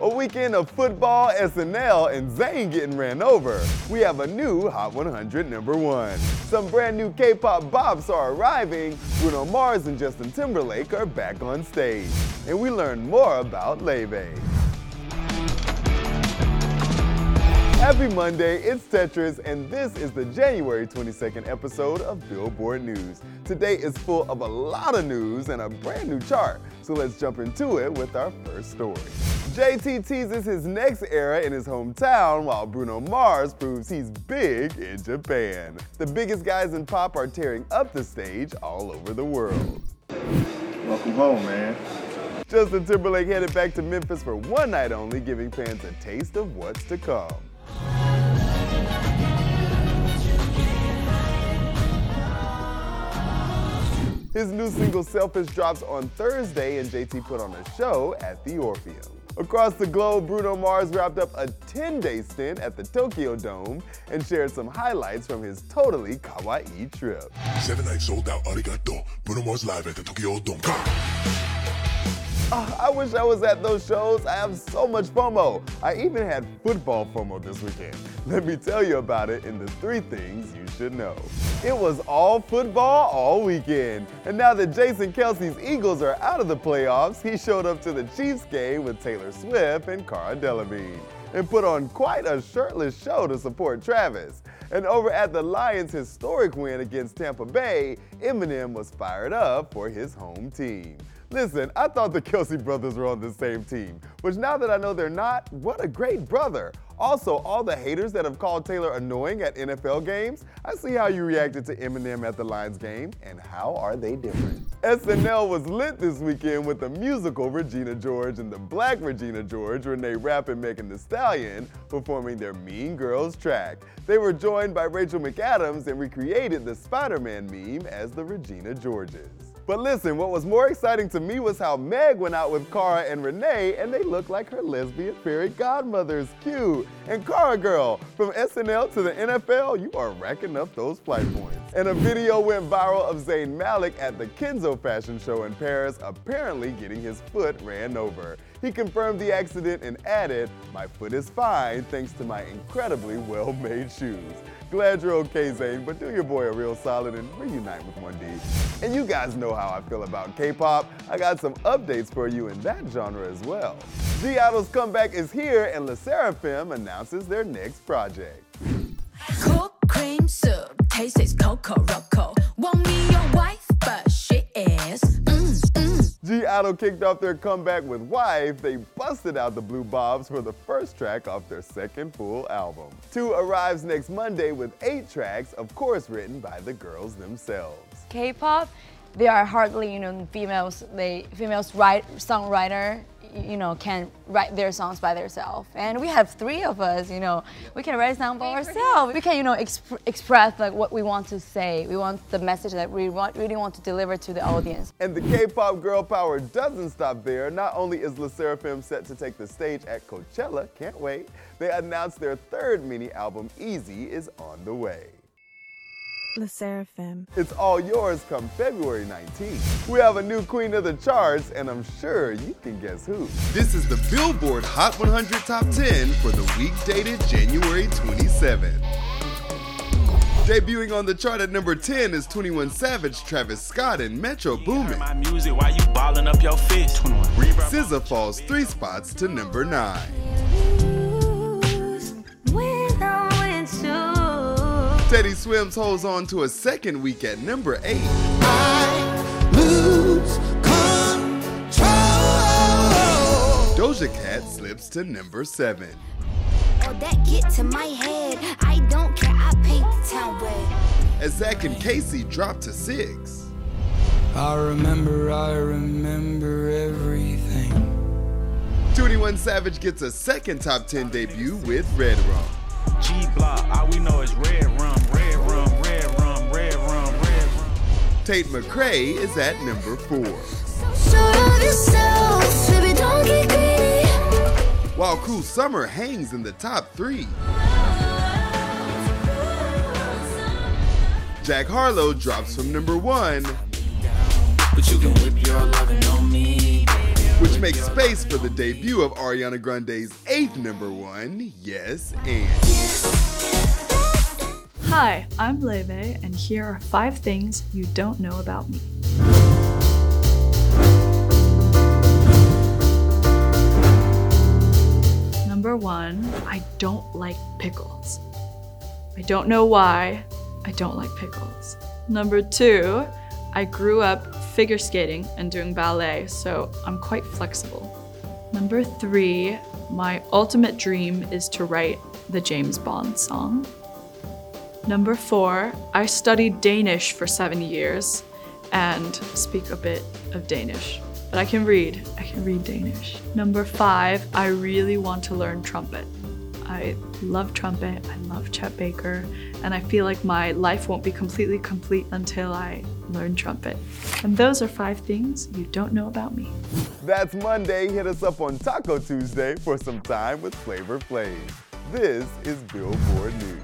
A weekend of football, SNL, and Zayn getting ran over. We have a new Hot 100 number one. Some brand new K-pop bops are arriving. Bruno Mars and Justin Timberlake are back on stage. And we learn more about Leve. Happy Monday, it's Tetris, and this is the January 22nd episode of Billboard News. Today is full of a lot of news and a brand new chart, so let's jump into it with our first story. JT teases his next era in his hometown, while Bruno Mars proves he's big in Japan. The biggest guys in pop are tearing up the stage all over the world. Welcome home, man. Justin Timberlake headed back to Memphis for one night only, giving fans a taste of what's to come. His new single Selfish drops on Thursday, and JT put on a show at the Orpheum. Across the globe, Bruno Mars wrapped up a 10 day stint at the Tokyo Dome and shared some highlights from his totally kawaii trip. Seven nights sold out, arigato. Bruno Mars live at the Tokyo Dome. I wish I was at those shows. I have so much FOMO. I even had football FOMO this weekend. Let me tell you about it in the three things you should know. It was all football all weekend. And now that Jason Kelce's Eagles are out of the playoffs, he showed up to the Chiefs game with Taylor Swift and Cara Delevingne and put on quite a shirtless show to support Travis. And over at the Lions' historic win against Tampa Bay, Eminem was fired up for his home team. Listen, I thought the Kelce brothers were on the same team, but now that I know they're not, what a great brother. Also, all the haters that have called Taylor annoying at NFL games, I see how you reacted to Eminem at the Lions game, and how are they different? SNL was lit this weekend with the musical Regina George and the black Regina George, Reneé Rapp and Megan Thee Stallion, performing their Mean Girls track. They were joined by Rachel McAdams and recreated the Spider-Man meme as the Regina Georges. But listen, what was more exciting to me was how Meg went out with Cara and Reneé, and they looked like her lesbian fairy godmothers. Cute. And Cara Girl, from SNL to the NFL, you are racking up those flight points. And a video went viral of Zayn Malik at the Kenzo fashion show in Paris, apparently getting his foot ran over. He confirmed the accident and added, My foot is fine thanks to my incredibly well made shoes. Glad you're okay, Zayn, but do your boy a real solid and reunite with 1D. And you guys know how I feel about K-pop. I got some updates for you in that genre as well. (G)I-DLE's comeback is here, and LE SSERAFIM announces their next project. Cook cream soup, tastes Coco Roco. Want me your wife, (G)I-DLE kicked off their comeback with Wife. They busted out the Blue Bobs for the first track off their second full album. Two arrives next Monday with eight tracks, of course written by the girls themselves. K-pop, they are hardly you know females. They females write songwriter you know can write their songs by themselves. And we have three of us you know. We can write a song by ourselves. We can you know exp- express like what we want to say. We want the message that we want, really want to deliver to the audience. And the K-pop girl power doesn't stop there. Not only is LE SSERAFIM set to take the stage at Coachella, can't wait, they announced their third mini album, Easy, is on the way. LE SSERAFIM. It's all yours come February 19th. We have a new queen of the charts, and I'm sure you can guess who. This is the Billboard Hot 100 Top 10 for the week dated January 27th. Debuting on the chart at number 10 is 21 Savage, Travis Scott, and Metro Boomin. My music while you balling up your fist. 21. SZA falls three spots to number 9. Swims holds on to a second week at number 8. Doja Cat slips to number 7. Oh, that get to my head. I don't care. I paint the town red. As Zach and Kacey drop to 6. I remember, I remember everything. 21 Savage gets a second top 10 debut with Red Rum. G Block, all we know is red rum, red rum, red Tate McRae is at number 4. While Cruel Summer hangs in the top 3. Jack Harlow drops from number 1, But you can whip your lovin' on me. which makes space for the debut of Ariana Grande's eighth number 1, Yes and. Hi, I'm Leve, and here are five things you don't know about me. Number one, I don't like pickles. I don't know why, I don't like pickles. Number two, I grew up figure skating and doing ballet, so I'm quite flexible. Number three, my ultimate dream is to write the James Bond song. Number four, I studied Danish for seven years and speak a bit of Danish. But I can read, I can read Danish. Number five, I really want to learn trumpet. I love trumpet, I love Chet Baker, and I feel like my life won't be completely complete until I learn trumpet. And those are five things you don't know about me. That's Monday. Hit us up on Taco Tuesday for some time with Flavor Flav. This is Billboard News.